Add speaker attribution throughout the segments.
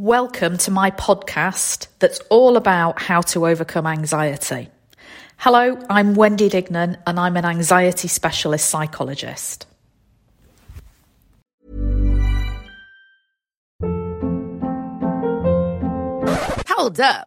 Speaker 1: Welcome to my podcast that's all about how to overcome anxiety. Hello, I'm Wendy Dignan and I'm an anxiety specialist psychologist.
Speaker 2: Hold up.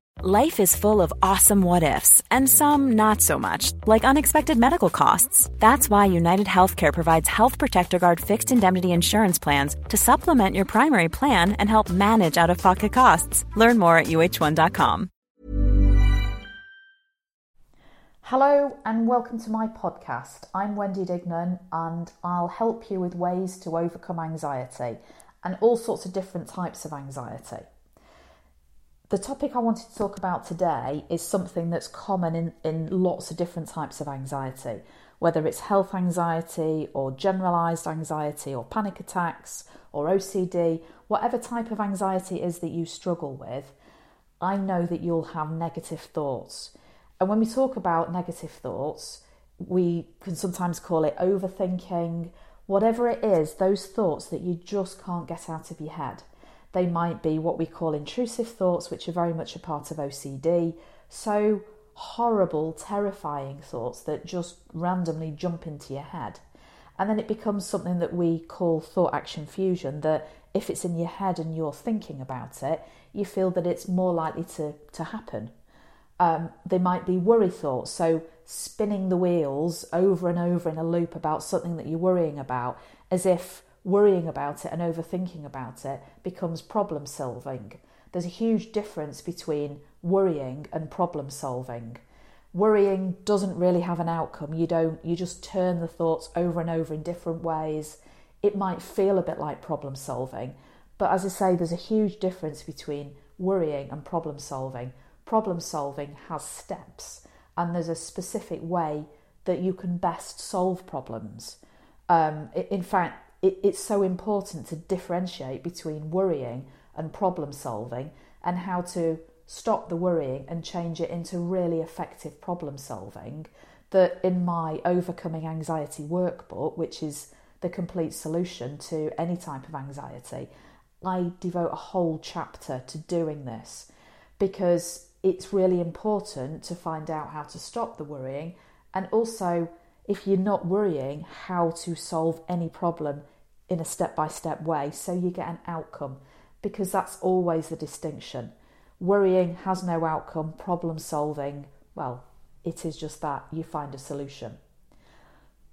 Speaker 3: Life is full of awesome what ifs, and some not so much, like unexpected medical costs. That's why United Healthcare provides Health Protector Guard fixed indemnity insurance plans to supplement your primary plan and help manage out of pocket costs. Learn more at uh1.com.
Speaker 1: Hello and welcome to my podcast. I'm Wendy Dignan and I'll help you with ways to overcome anxiety and all sorts of different types of anxiety. The topic I wanted to talk about today is something that's common in, in lots of different types of anxiety, whether it's health anxiety or generalized anxiety or panic attacks or OCD, whatever type of anxiety is that you struggle with, I know that you'll have negative thoughts. And when we talk about negative thoughts, we can sometimes call it overthinking, whatever it is, those thoughts that you just can't get out of your head. They might be what we call intrusive thoughts, which are very much a part of OCD. So horrible, terrifying thoughts that just randomly jump into your head. And then it becomes something that we call thought action fusion that if it's in your head and you're thinking about it, you feel that it's more likely to, to happen. Um, they might be worry thoughts, so spinning the wheels over and over in a loop about something that you're worrying about, as if worrying about it and overthinking about it becomes problem solving. There's a huge difference between worrying and problem solving. Worrying doesn't really have an outcome. You don't you just turn the thoughts over and over in different ways. It might feel a bit like problem solving, but as I say there's a huge difference between worrying and problem solving. Problem solving has steps and there's a specific way that you can best solve problems. Um, in fact, it, it's so important to differentiate between worrying and problem solving and how to stop the worrying and change it into really effective problem solving that in my overcoming anxiety workbook which is the complete solution to any type of anxiety i devote a whole chapter to doing this because it's really important to find out how to stop the worrying and also if you're not worrying how to solve any problem in a step by step way so you get an outcome because that's always the distinction. Worrying has no outcome, problem solving, well, it is just that you find a solution.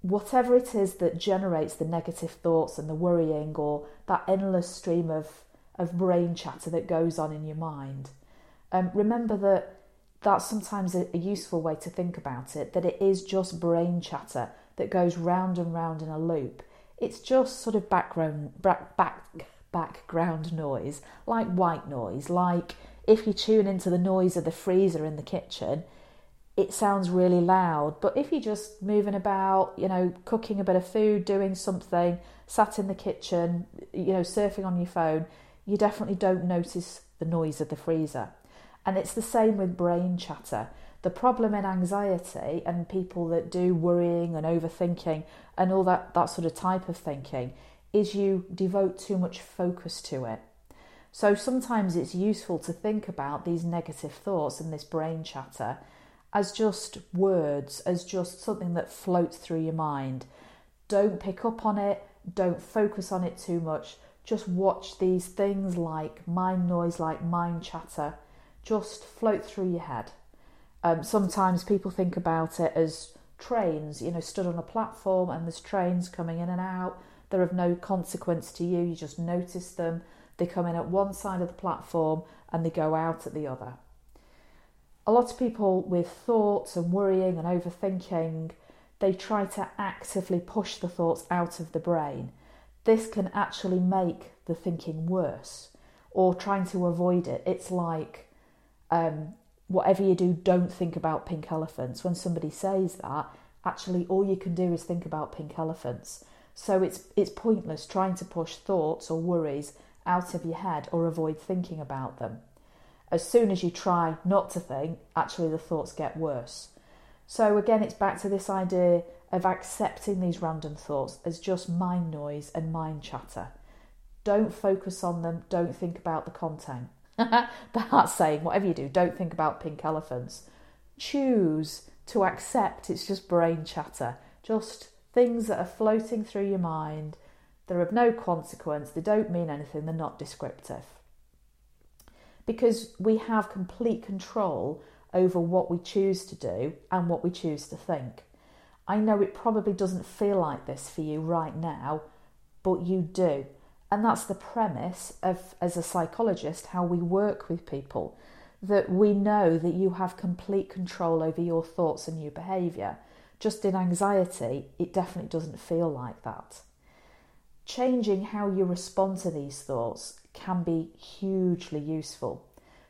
Speaker 1: Whatever it is that generates the negative thoughts and the worrying or that endless stream of, of brain chatter that goes on in your mind, um, remember that that's sometimes a, useful way to think about it, that it is just brain chatter that goes round and round in a loop it's just sort of background back, back background noise, like white noise, like if you tune into the noise of the freezer in the kitchen, it sounds really loud. But if you're just moving about, you know, cooking a bit of food, doing something, sat in the kitchen, you know, surfing on your phone, you definitely don't notice the noise of the freezer. And it's the same with brain chatter. The problem in anxiety and people that do worrying and overthinking and all that, that sort of type of thinking is you devote too much focus to it. So sometimes it's useful to think about these negative thoughts and this brain chatter as just words, as just something that floats through your mind. Don't pick up on it, don't focus on it too much. Just watch these things like mind noise, like mind chatter, just float through your head Um, sometimes people think about it as trains, you know, stood on a platform and there's trains coming in and out. They're of no consequence to you, you just notice them. They come in at one side of the platform and they go out at the other. A lot of people with thoughts and worrying and overthinking, they try to actively push the thoughts out of the brain. This can actually make the thinking worse or trying to avoid it. It's like um, whatever you do, don't think about pink elephants. When somebody says that, actually all you can do is think about pink elephants. So it's it's pointless trying to push thoughts or worries out of your head or avoid thinking about them. As soon as you try not to think, actually the thoughts get worse. So again, it's back to this idea of accepting these random thoughts as just mind noise and mind chatter. Don't focus on them, don't think about the content. That's saying, whatever you do, don't think about pink elephants. Choose to accept it's just brain chatter, just things that are floating through your mind. They're of no consequence, they don't mean anything, they're not descriptive. Because we have complete control over what we choose to do and what we choose to think. I know it probably doesn't feel like this for you right now, but you do. And that's the premise of, as a psychologist, how we work with people. That we know that you have complete control over your thoughts and your behaviour. Just in anxiety, it definitely doesn't feel like that. Changing how you respond to these thoughts can be hugely useful.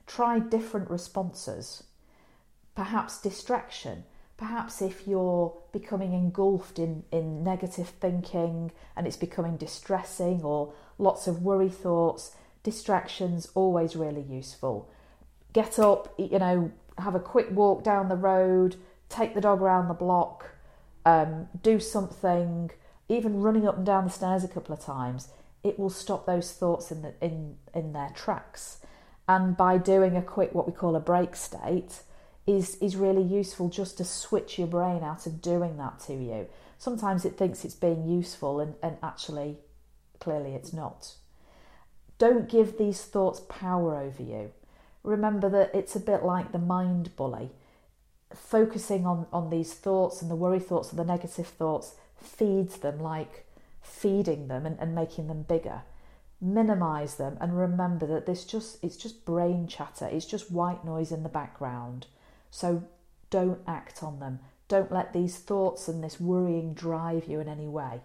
Speaker 1: Try different responses. Perhaps distraction perhaps if you're becoming engulfed in, in negative thinking and it's becoming distressing or lots of worry thoughts, distractions always really useful. Get up, you know, have a quick walk down the road, take the dog around the block, um, do something, even running up and down the stairs a couple of times. It will stop those thoughts in the, in in their tracks. And by doing a quick what we call a break state, is is really useful just to switch your brain out of doing that to you. Sometimes it thinks it's being useful and, and actually clearly it's not. Don't give these thoughts power over you. Remember that it's a bit like the mind bully. Focusing on, on these thoughts and the worry thoughts and the negative thoughts feeds them like feeding them and, and making them bigger minimize them and remember that this just it's just brain chatter it's just white noise in the background so don't act on them. Don't let these thoughts and this worrying drive you in any way.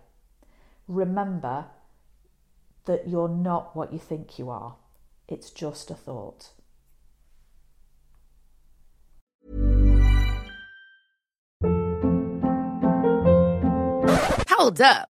Speaker 1: Remember that you're not what you think you are, it's just a thought.
Speaker 2: Hold up.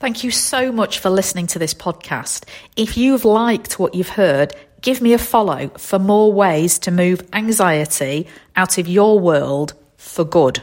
Speaker 1: Thank you so much for listening to this podcast. If you've liked what you've heard, give me a follow for more ways to move anxiety out of your world for good.